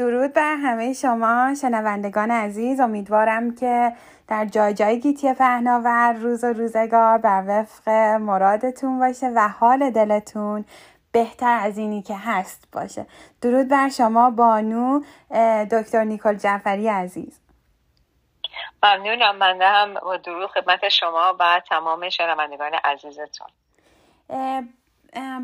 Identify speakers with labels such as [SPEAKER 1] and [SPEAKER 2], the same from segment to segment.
[SPEAKER 1] درود بر همه شما شنوندگان عزیز. امیدوارم که در جای جای گیتی پهناور روز و روزگار بر وفق مرادتون باشه و حال دلتون بهتر از اینی که هست باشه. درود بر شما بانو دکتر نیکل جعفری عزیز.
[SPEAKER 2] ممنونم. من هم درود خدمت شما و تمام شنوندگان عزیزتون.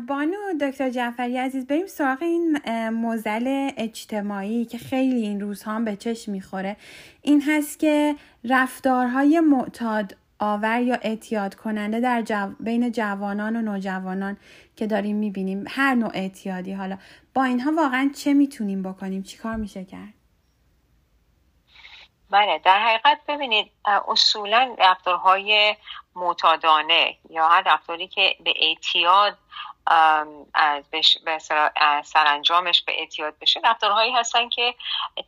[SPEAKER 1] بانو دکتر جعفری عزیز بریم سراغ این موزل اجتماعی که خیلی این روزها به چشم می‌خوره. این هست که رفتارهای معتاد آور یا اعتیاد کننده در بین جوانان و نوجوانان که داریم می‌بینیم. هر نوع اعتیادی حالا. با اینها واقعا چه می‌تونیم بکنیم؟ چیکار میشه کرد؟
[SPEAKER 2] بله در حقیقت ببینید اصولا رفتارهای معتادانه یا هر رفتاری که به اعتیاد به سرانجامش به اعتیاد بشه. رفتارهایی هستن که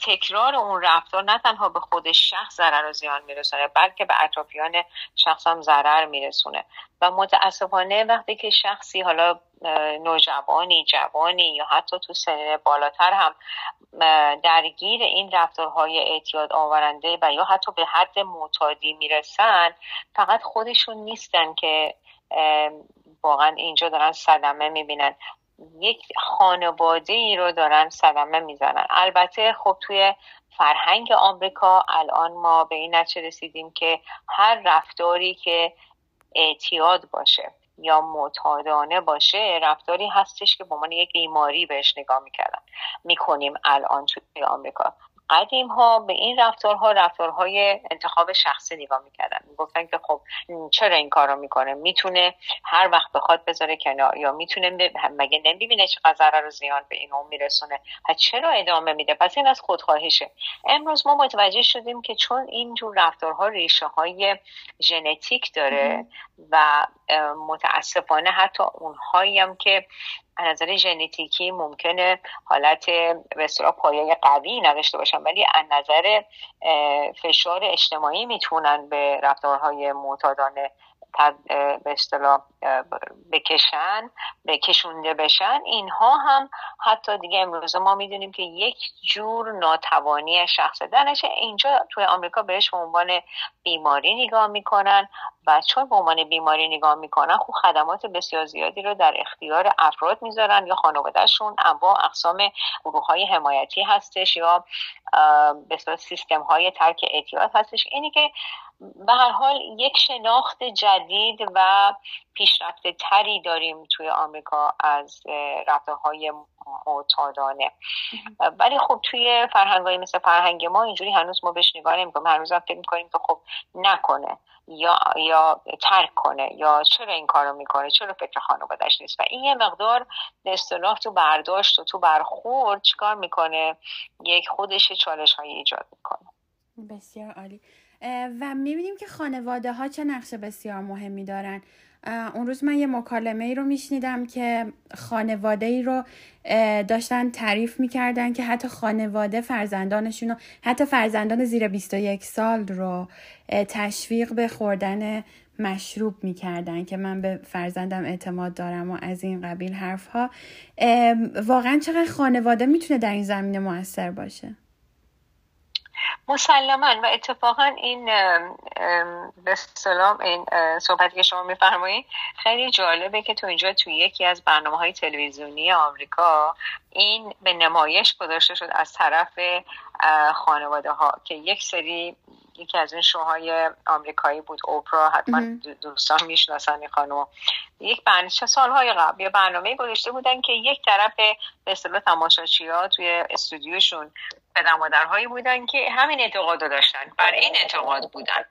[SPEAKER 2] تکرار اون رفتار نه تنها به خود شخص ضرر و زیان میرسونه بلکه به اطرافیان شخص هم ضرر میرسونه. و متاسفانه وقتی که شخصی حالا نوجوانی جوانی یا حتی تو سن بالاتر هم درگیر این رفتارهای اعتیاد آورنده و یا حتی به حد معتادی می‌رسن فقط خودشون نیستن که واقعا اینجا دارن صدمه می‌بینن. یک خانواده ای رو دارن صدمه می‌زنن. البته خب توی فرهنگ آمریکا الان ما به این نتیجه رسیدیم که هر رفتاری که اعتیاد باشه یا معتادانه باشه رفتاری هستش که به عنوان یک بیماری بهش نگاه می‌کردن. می‌کنیم الان توی آمریکا. قدیم ها به این رفتارها رفتارهای انتخاب شخصی نگاه می‌کردن. می‌گفتن که خب چرا این کارو می‌کنه؟ می‌تونه هر وقت بخواد بذاره کنار یا می‌تونه مگه نمی‌بینه چقدر ضرر و زیان به این اون میرسونه؟ و چرا ادامه میده؟ پس این از خودخواهیشه. امروز ما متوجه شدیم که چون اینجور رفتارها ریشه های ژنتیک داره و متاسفانه حتی اونهایی هم که نظر ژنتیکی ممکنه حالت به پایه قوی نداشته باشن ولی از نظر فشار اجتماعی می‌تونن به رفتارهای معتادانه به اصطلاح بکشن بکشونده بشن اینها هم حتی دیگه امروز ما می‌دونیم که یک جور ناتوانی شخص درنشه. اینجا توی آمریکا بهش به عنوان بیماری نگاه می‌کنن و چون به عنوان بیماری نگاه می‌کنن خب خدمات بسیار زیادی رو در اختیار افراد می‌ذارن یا خانوادهشون انواع اقسام گروه های حمایتی هستش یا به سیستم های ترک اعتیاد هستش. اینی که به هر حال یک شناخت جدید و پیشرفته تری داریم توی آمریکا از رفتارهای معتادانه. ولی خب توی فرهنگایی مثل فرهنگ ما اینجوری هنوز ما بهش نگاه نمی‌کنیم. هنوز هم فکر می‌کنیم که خب نکنه یا یا ترک کنه یا چرا این کارو می‌کنه؟ چرا فکر خانوادش نیست؟ و این یه مقدار به اصطلاح تو برداشت و تو برخورد چیکار می‌کنه؟ یک خودش چالش های ایجاد می‌کنه.
[SPEAKER 1] بسیار عالی. و می‌بینیم که خانواده ها چه نقش بسیار مهمی دارن. اون روز من یه مکالمه ای رو میشنیدم که خانواده ای رو داشتن تعریف می‌کردن که حتی خانواده فرزندانشون رو حتی فرزندان زیر 21 سال رو تشویق به خوردن مشروب می‌کردن که من به فرزندم اعتماد دارم و از این قبیل حرف ها واقعا چقدر خانواده می‌تونه در این زمینه موثر باشه؟
[SPEAKER 2] مسلما و اتفاقا این به سلام این صحبتی که شما میفرمایید خیلی جالبه که تو اینجا تو یکی از برنامه های تلویزیونی آمریکا این به نمایش گذاشته شد از طرف خانواده ها که یک سری یکی از این شوهای آمریکایی بود اوپرا حتما دوستان می‌شناسن این خانم یک برنامه سالهای قبل یه برنامه گذاشته بودن که یک طرف به اصطلاح تماشاچی ها توی استودیوشون پدر مادرهایی بودن که همین اعتقاد داشتن. بر این اعتقاد بودن.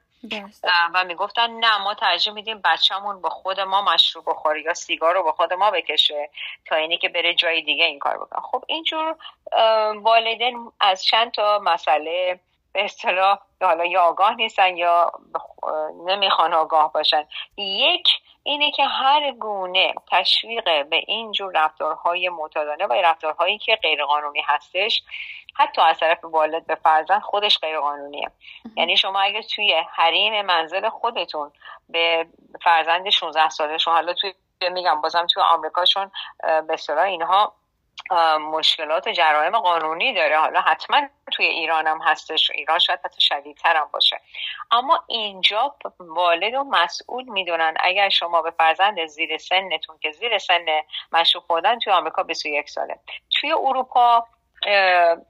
[SPEAKER 2] و می‌گفتن نه ما ترجیح میدیم بچهمون با خود ما مشروب بخوره یا سیگار رو با خود ما بکشه تا اینی که بره جای دیگه این کار بکنه. خب اینجور والدین از چند تا مسئله به اصطلاح حالا یا آگاه نیستن یا نمی‌خوان آگاه باشن. یک اینه که هر گونه تشویق به اینجور رفتارهای معتادانه و رفتارهایی که غیرقانونی هستش حتی از طرف والد به فرزند خودش غیرقانونیه. یعنی شما اگر توی حریم منزل خودتون به فرزند 16 سالشون حالا توی میگم بازم توی آمریکاشون به اینها مشکلات و جرایم قانونی داره. حالا حتما توی ایران هم هستش. ایران شاید حتی شدیدتر هم باشه. اما اینجا والد و مسئول می‌دونن اگر شما به فرزند زیر سنتون که زیر سن مشروب خوردن توی آمریکا 21 ساله. توی اروپا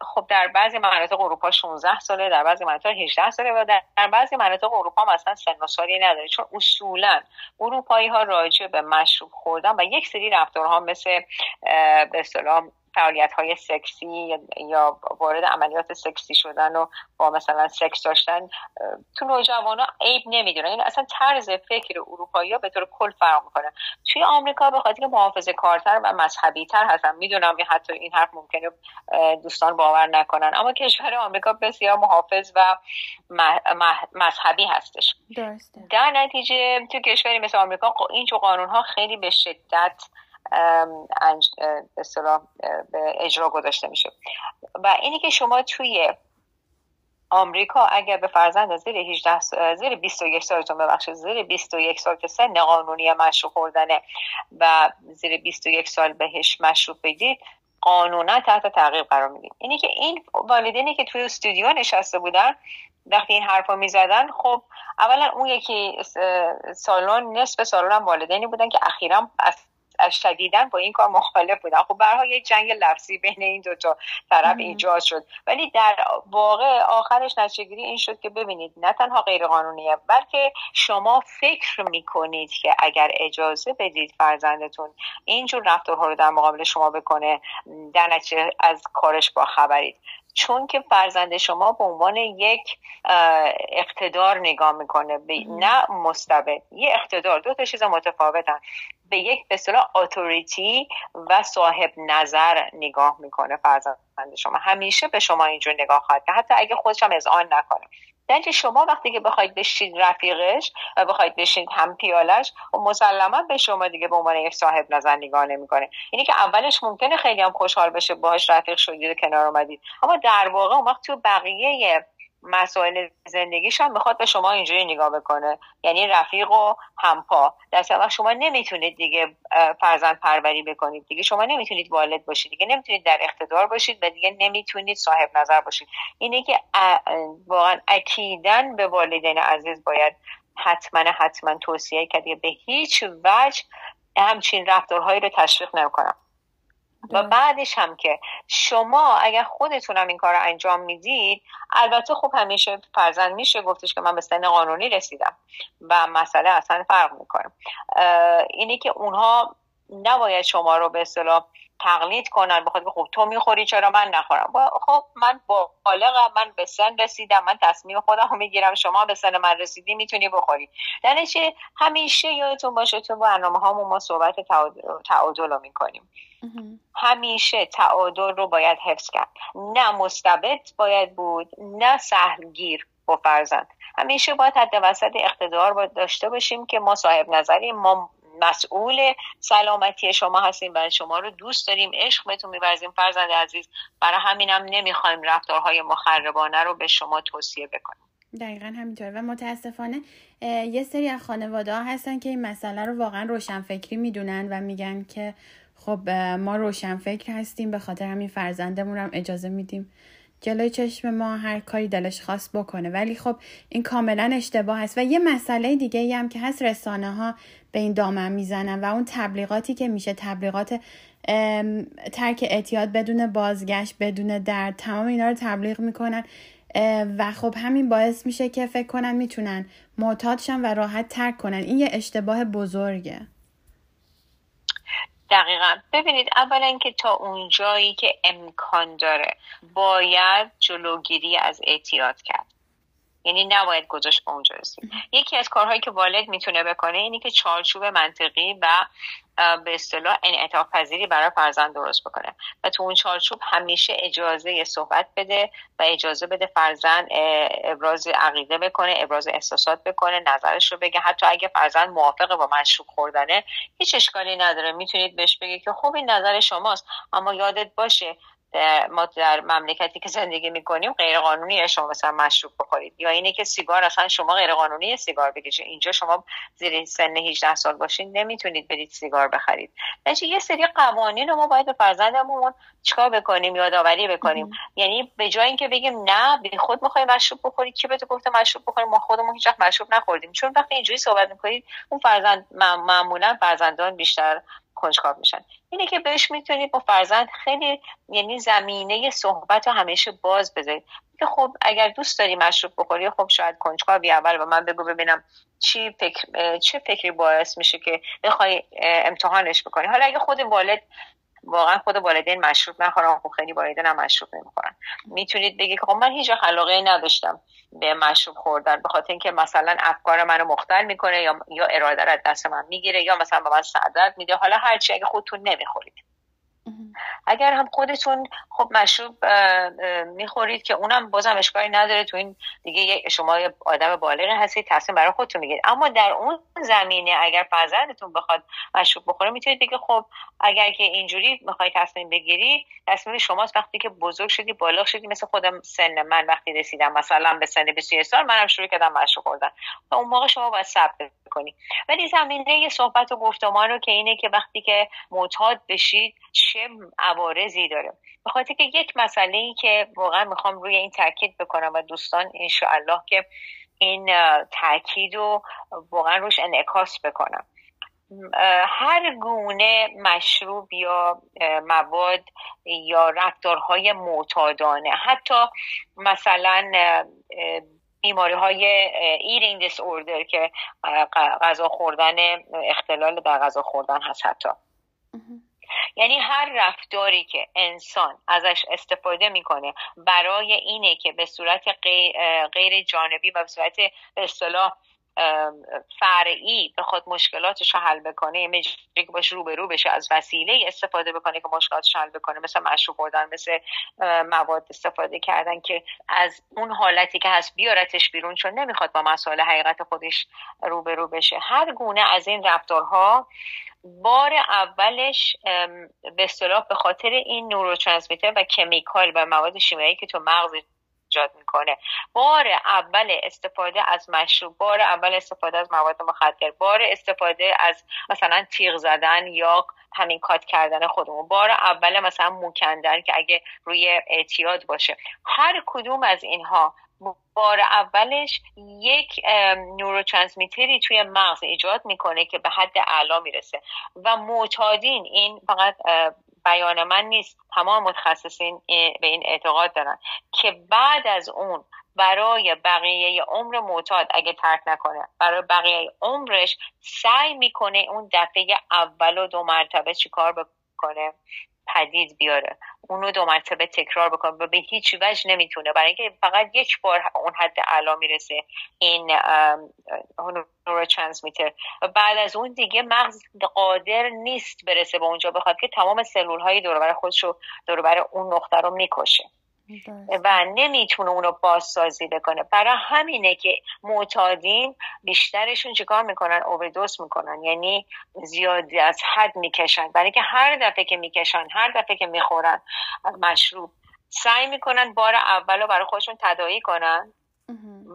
[SPEAKER 2] خب در بعضی مناطق اروپا 16 ساله در بعضی مناطق 18 ساله و در بعضی مناطق اروپا مثلا سن و سالی نداره. چون اصولا اروپایی ها راجع به مشروب خوردن و یک سری رفتارها مثل به اصطلاح فعالیت های سکسی یا وارد عملیات سکسی شدن و با مثلا سکس داشتن تو نوجوان ها عیب نمی‌دونن. این اصلا طرز فکر اروپایی ها به طور کل فرق می‌کنه. توی آمریکا به خاطر محافظه کارتر و مذهبی تر هستن می‌دونم حتی این حرف ممکنه دوستان باور نکنن. اما کشور آمریکا بسیار محافظ و مذهبی هستش. در نتیجه تو کشوری مثل آمریکا این قانون ها خیلی به شدت به اجرا گذاشته میشه. و اینی که شما توی آمریکا اگر به فرزند زیر 18 زیر 21 سالتون ببخشید زیر 21 سال که سن قانونی مشروب خوردنه و زیر 21 سال بهش مشروب بدید قانونا تحت تعقیب قرار می‌دید. اینی که این والدینی که توی استودیو نشسته بودن وقتی این حرفا می‌زدن خب اولا اون یکی سالن نصف سالن هم والدینی بودن که اخیرا شدیدا با این کار مخالف بودن. خب برها یک جنگ لفظی بین این دو تا طرف ایجاد شد. ولی در واقع آخرش نتیجه این شد که ببینید نه تنها غیر قانونیه بلکه شما فکر می‌کنید که اگر اجازه بدید فرزندتون اینجور رفتارها رو در مقابل شما بکنه در نتیجه از کارش با خبرید. چون که فرزند شما به عنوان یک اقتدار نگاه می‌کنه به نه مستبد. یه اقتدار دو تا چیز متفاوتن. به یک به اصطلاح اتوریتی و صاحب نظر نگاه می‌کنه فرزند شما. همیشه به شما اینجور نگاه خواهد حتی اگه خودش هم آن نکنه. در شما وقتی که بخواید بشید رفیقش و بخواید بشید هم پیالش و مسلما به شما دیگه به عنوان یک صاحب نظر نگاه نمی‌کنه. اینی که اولش ممکنه خیلی هم خوشحال بشه باهاش رفیق شدید کنار اومدید اما در واقع اون وقت تو بقیه مسائل زندگیش هم می‌خواد به شما اینجوری نگاه بکنه. یعنی رفیق و همپا. در وقت شما نمی‌تونید دیگه فرزند پروری بکنید دیگه. شما نمی‌تونید والد باشید دیگه. نمی‌تونید در اقتدار باشید و دیگه نمی‌تونید صاحب نظر باشید. اینه که واقعا اکیدن به والدین عزیز باید حتما حتما توصیه کرد به هیچ وجه همچین رفتارهایی رو تشویق نمی‌کنم و بعدش هم که شما اگر خودتونم این کار رو انجام می‌دید البته خب همیشه فرزند میشه گفتش که من به سن قانونی رسیدم و مسئله اصلا فرق می‌کنه. اینه که اونها نباید شما رو به اصطلاح تقلید کنن بخاطر خب تو می‌خوری چرا من نخورم؟ خب من با بالغم من به سن رسیدم من تصمیم خودم رو می‌گیرم شما به سن من رسیدی می‌تونی بخوری. در همیشه یادتون باشه تو برنامه هامون ما صحبت تعادل رو می‌کنیم. همیشه تعادل رو باید حفظ کرد. نه مستبد باید بود نه سهلگیر با فرزند. همیشه باید حد وسط اقتدار باید داشته باشیم که ما صاحب نظریم ما مسئول سلامتی شما هستیم و شما رو دوست داریم عشق بهتون میورزیم. فرزند عزیز برای همینم نمی‌خوایم رفتارهای مخربانه رو به شما توصیه بکنیم.
[SPEAKER 1] دقیقا همینطور و متاسفانه یه سری از خانواده ها هستن که این مسئله رو واقعا روشنفکری می‌دونن و میگن که خب ما روشنفکر هستیم به خاطر همین فرزندمون هم اجازه میدیم جلوی چشم ما هر کاری دلش خواست بکنه. ولی خب این کاملا اشتباه هست و یه مسئله دیگه ای هم که هست رسانه ها به این دامن می‌زنن و اون تبلیغاتی که میشه تبلیغات ترک اعتیاد بدون بازگشت بدون درد تمام اینا رو تبلیغ می‌کنن. و خب همین باعث میشه که فکر کنن می‌تونن معتادشن و راحت ترک کنن. این یه اشتباه بزرگه.
[SPEAKER 2] دقیقا. ببینید اولا اینکه تا اونجایی که امکان داره باید جلوگیری از اعتیاد کرد. یعنی نباید گذاشت به اونجا رسید یکی از کارهایی که والد می‌تونه بکنه اینی که چارچوب منطقی و به اصطلاح انعطاف پذیری برای فرزند درست بکنه. و تو اون چارچوب همیشه اجازه صحبت بده و اجازه بده فرزند ابراز عقیده بکنه ابراز احساسات بکنه نظرش رو بگه. حتی اگه فرزند موافقه با مشروب خوردنه هیچ اشکالی نداره. می‌تونید بهش بگی که خوب این نظر شماست اما یادت باشه ما در مملکتی که زندگی می‌کنیم غیر قانونیه شما مثلا مشروب بخورید. یا اینه که سیگار اصلا شما غیر قانونی سیگار بکشید اینجا شما زیر سن 18 سال باشین نمی‌تونید برید سیگار بخرید. نشه یه سری قوانین رو ما باید به فرزندمون چیکار بکنیم یادآوری بکنیم. یعنی به جای اینکه بگیم نه بی خود می‌خوای مشروب بخوری کی بهت گفته مشروب بخوریم ما خودمون هیچ وقت مشروب نخوردیم. چون وقتی اینجوری صحبت می‌کنید اون فرزند معمولا فرزندان بیشتر کنجکاو میشن. اینه که بهش می‌تونید با فرزند خیلی یعنی زمینه صحبت رو همیشه باز بذارید که خب اگر دوست داری مشروب بخوری خب شاید کنجکاوی اول و من بگو ببینم چی فکر چه فکری باعث میشه که بخوای امتحانش بکنی. حالا اگه خود والد واقعا خود والدین مشروب نخورن. خب خیلی والدین هم مشروب نمی‌خورن. می‌تونید بگید که خب من هیچ علاقه نداشتم به مشروب خوردن به خاطر اینکه مثلا افکار منو مختل می‌کنه یا یا اراده را دست من می‌گیره یا مثلا به من سعادت میده. حالا هرچی اگه خودتون نمی‌خورید. اگر هم خودتون خب مشروب می‌خورید که اونم بازم اشکالی نداره تو این دیگه شما آدم بالغ هستید تصمیم برای خودتون می‌گیرید. اما در اون زمینه اگر فرزندتون بخواد مشروب بخوره می‌تونید بگید خب اگر که اینجوری می‌خوای تصمیم بگیری تصمیم شماست. وقتی که بزرگ شدی بالغ شدی مثل خودم سن من وقتی رسیدم مثلا به سن 21 سال منم شروع کردم مشروب خوردن. و اون موقع شما باید صبر کنی. ولی زمینه صحبت و گفتمان رو که اینه که وقتی که معتاد بشید چه عوارضی داره. به خاطر که یک مسئله ای که واقعا می‌خوام روی این تاکید بکنم و دوستان انشاءالله که این تاکید رو واقعا روش انعکاس بکنم. هر گونه مشروب یا مواد یا رفتارهای معتادانه حتی مثلا بیماری های eating disorder که غذا خوردن اختلال در غذا خوردن هست حتی. یعنی هر رفتاری که انسان ازش استفاده می‌کنه برای اینه که به صورت غیر جانبی و به صورت به اصطلاح فرعی بخواد مشکلاتش رو حل بکنه یه که باش رو بشه از وسیله استفاده بکنه که مشکلاتش حل بکنه مثل مشروب خوردن مثل مواد استفاده کردن که از اون حالتی که هست بیارتش بیرون چون نمی‌خواد با مسائل حقیقت خودش رو بشه. هر گونه از این رفتارها بار اولش به اصطلاح به خاطر این نوروترانسمیتر و کمیکال و مواد شیمیایی که تو مغز ایجاد می‌کنه. بار اول استفاده از مشروب بار اول استفاده از مواد مخدر بار استفاده از مثلا تیغ زدن یا همین کات کردن خودمون بار اول مثلا موکندن که اگه روی اعتیاد باشه. هر کدوم از اینها بار اولش یک نوروترانسمیتری توی مغز ایجاد می‌کنه که به حد اعلا می‌رسه. و معتادین این فقط بیان من نیست تمام متخصصین به این اعتقاد دارن که بعد از اون برای بقیه عمر معتاد اگه ترک نکنه برای بقیه عمرش سعی می‌کنه اون دفعه اول و دو مرتبه چیکار بکنه؟ پدید بیاره. اونو دو مرتبه تکرار بکنه. و به هیچ وجه نمی‌تونه. برای اینکه فقط یک بار اون حد اعلا می‌رسه این نوروترانسمیتر و بعد از اون دیگه مغز قادر نیست برسه به اونجا بخواد که تمام سلول های دور خودش رو دور اون نقطه رو می‌کشه. و نمی‌تونه اونو بازسازی بکنه. برای همینه که معتادین بیشترشون چیکار می‌کنن؟ اووردوس می‌کنن. یعنی زیادی از حد می‌کشن. برای که هر دفعه که می‌کشن هر دفعه که می‌خورن مشروب. سعی می‌کنن بار اول رو برای خودشون تدایی کنن.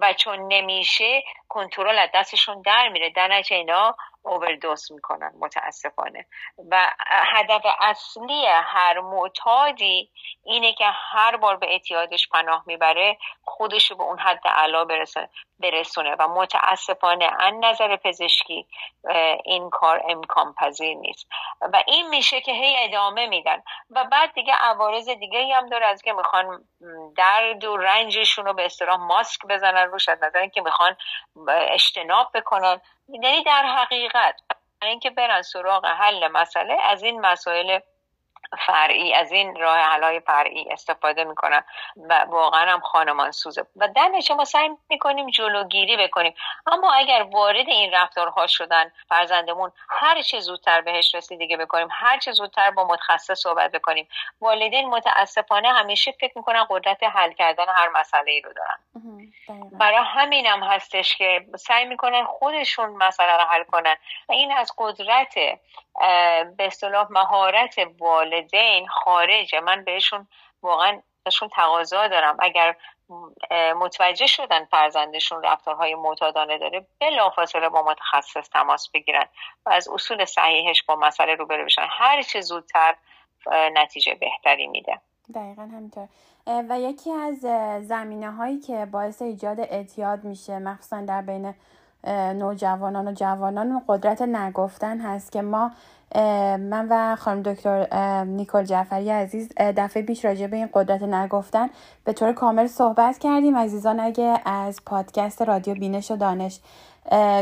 [SPEAKER 2] و چون نمیشه کنترل از دستشون در میره. در نتیجه اینا اووردوس می‌کنن متاسفانه. و هدف اصلی هر معتادی اینه که هر بار به اعتیادش پناه می‌بره خودش به اون حد علا برسونه برسونه. و متاسفانه از نظر پزشکی این کار امکان پذیر نیست. و این میشه که هی ادامه میدن. و بعد دیگه عوارض دیگه هم داره از که می‌خوان درد و رنجشون رو به اصطلاح ماسک بزنن روش از نظر اینکه می‌خوان اجتناب بکنن. یعنی در حقیقت اینکه برن سراغ حل مسئله از این مسائل فرعی از این راه حلای فرعی استفاده می‌کنن و واقعا هم خانمان سوزه. و در نتیجه ما سعی می‌کنیم جلوگیری بکنیم. اما اگر وارد این رفتارها شدن فرزندمون هر چه زودتر بهش رسیدگی بکنیم هر چه زودتر با متخصص صحبت بکنیم. والدین متاسفانه همیشه فکر می‌کنن قدرت حل کردن هر مسئله ای رو دارن. برای همینم هستش که سعی می‌کنن خودشون مسئله رو حل کنن. و این از قدرت به اصطلاح مهارت والدین خارجه. من بهشون واقعا بهشون تقاضا دارم. اگر متوجه شدن فرزندشون رفتارهای معتادانه داره بلافاصله با متخصص تماس بگیرن و از اصول صحیحش با مسئله روبرو بشن. هر چه زودتر نتیجه بهتری میده.
[SPEAKER 1] دقیقا همینطور. و یکی از زمینه هایی که باعث ایجاد اعتیاد میشه مخصوصا در بین نوجوانان و جوانان قدرت نگفتن هست که ما من و خانم دکتر نیکل جعفری عزیز دفعه پیش راجع به این قدرت نگفتن به طور کامل صحبت کردیم عزیزان اگه از پادکست رادیو بینش و دانش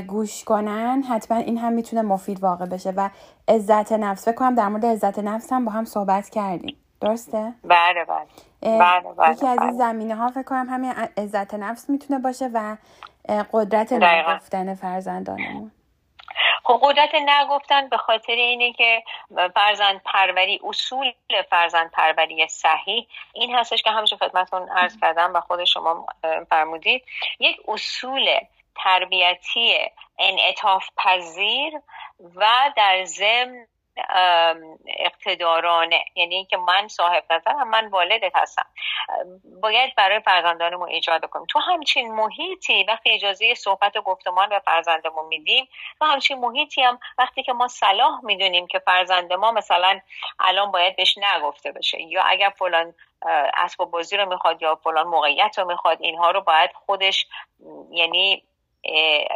[SPEAKER 1] گوش کنن حتما این هم می‌تونه مفید واقع بشه و عزت نفس فکر کنم در مورد عزت نفس هم با هم صحبت کردیم درسته؟
[SPEAKER 2] بله بله بله بله
[SPEAKER 1] یکی از این بله. زمینه ها فکر کنم همین عزت نفس می‌تونه باشه و قدرت نگفتن فرزندانمون.
[SPEAKER 2] خب قدرت نگفتن به خاطر اینه که فرزند پروری اصول فرزند پروری صحیح این هستش که همچون خدمتون عرض کردم و خود شما فرمودید. یک اصول تربیتی انعطاف پذیر و در ضمن اقتدارانه. یعنی اینکه من صاحب نظرم من والدت هستم. باید برای فرزندانمون ایجاد کنیم. تو همچین محیطی وقتی اجازه صحبت و گفتمان به فرزندمون میدیم و همچین محیطی هم وقتی که ما صلاح می‌دونیم که فرزند ما مثلا الان باید بهش نگفته بشه. یا اگر فلان اسباب بازی رو می‌خواد یا فلان موقعیت رو می‌خواد اینها رو باید خودش یعنی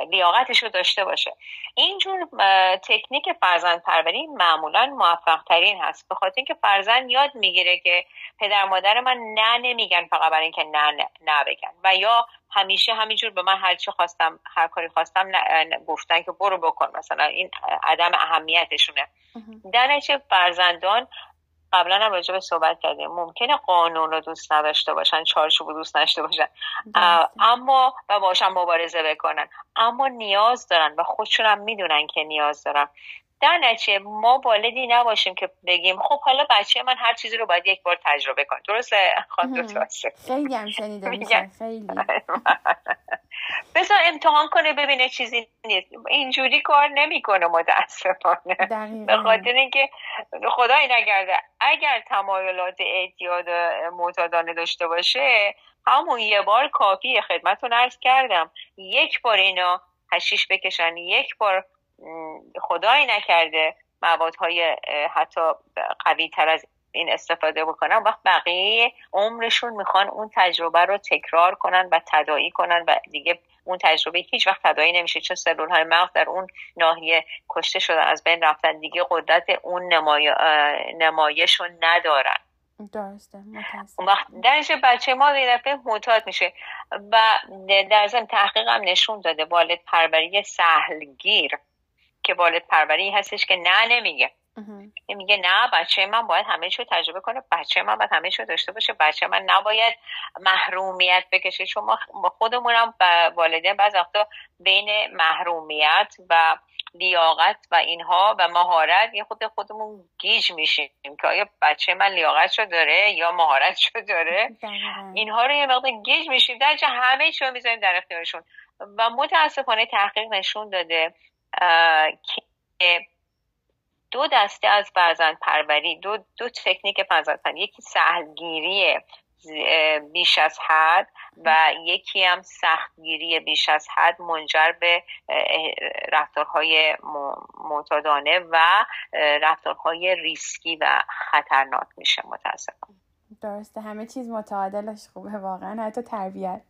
[SPEAKER 2] لیاقتش رو داشته باشه. اینجور تکنیک فرزند پروری معمولا موفق ترین هست. به خاطر اینکه فرزند یاد می‌گیره که پدر مادر من نه نمیگن فقط برای اینکه نه نه بگن. و یا همیشه همینجور به من هر چی خواستم هر کاری خواستم گفتن که برو بکن. مثلا این عدم اهمیتشونه. در فرزندان قبلا هم راجع به صحبت کردیم. ممکنه قانون رو دوست نداشته باشن چارچوب دوست نداشته باشن. اما و باشن مبارزه بکنن. اما نیاز دارن و خودشون هم می‌دونن که نیاز دارن. در نتیجه ما والدی نباشیم که بگیم خب حالا بچه من هر چیزی رو باید یک بار تجربه کن درسته؟ خانم
[SPEAKER 1] خیلی هم شنیده خیلی.
[SPEAKER 2] بذار امتحان کنه ببینه چیزی نیست. اینجوری کار نمی‌کنه متاسفانه. به خاطر اینکه خدایی نگرده. اگر تمایلات اعتیاد معتادانه داشته باشه همون یه بار کافیه. خدمتتون عرض کردم. یک بار اینا هشیش بکشن یک بار خدایی نکرده موادهای حتی قوی تر از این استفاده بکنن. وقت بقیه عمرشون می‌خوان اون تجربه رو تکرار کنن و تدایی کنن و دیگه اون تجربه هیچ وقت تدایی نمیشه چون سلول های مغز در اون ناحیه کشته شدن از بین رفتن. دیگه قدرت اون نمای... نمایش رو ندارن.
[SPEAKER 1] درسته
[SPEAKER 2] وقت درش بچه ما یه دفعه معتاد میشه و در ضمن تحقیق هم نشون داده. والد پروری سهلگیر. که والد پروری هستش که نه نمیگه. میگه نه بچه من باید همه چیو تجربه کنه بچه من باید همه چیو داشته باشه بچه من نباید محرومیت بکشه. چون ما خودمونم والدین بعض وقتا بین محرومیت و لیاقت و اینها و مهارت یه خود خودمون گیج میشیم که آیا بچه من لیاقت رو داره یا مهارت رو داره اینها رو یه مقدار گیج میشیم. در همه چیو می‌ذاریم در اختیارشون. و متاسفانه تحقیق نشون داده که دو دسته از فرزند پروری دو, دو تکنیک فرزند پروری یکی سهلگیری بیش از حد و یکی هم سختگیری بیش از حد منجر به رفتارهای معتادانه و رفتارهای ریسکی و خطرناک میشه متاسفانه.
[SPEAKER 1] درسته همه چیز متعادلش خوبه واقعا حتی تربیت.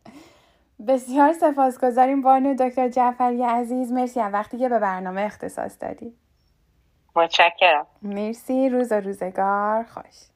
[SPEAKER 1] بسیار سپاسگزاریم بانو دکتر جعفری عزیز. مرسی هم وقتی که به برنامه اختصاص دادی.
[SPEAKER 2] متشکرم.
[SPEAKER 1] مرسی. روز و روزگار. خوش.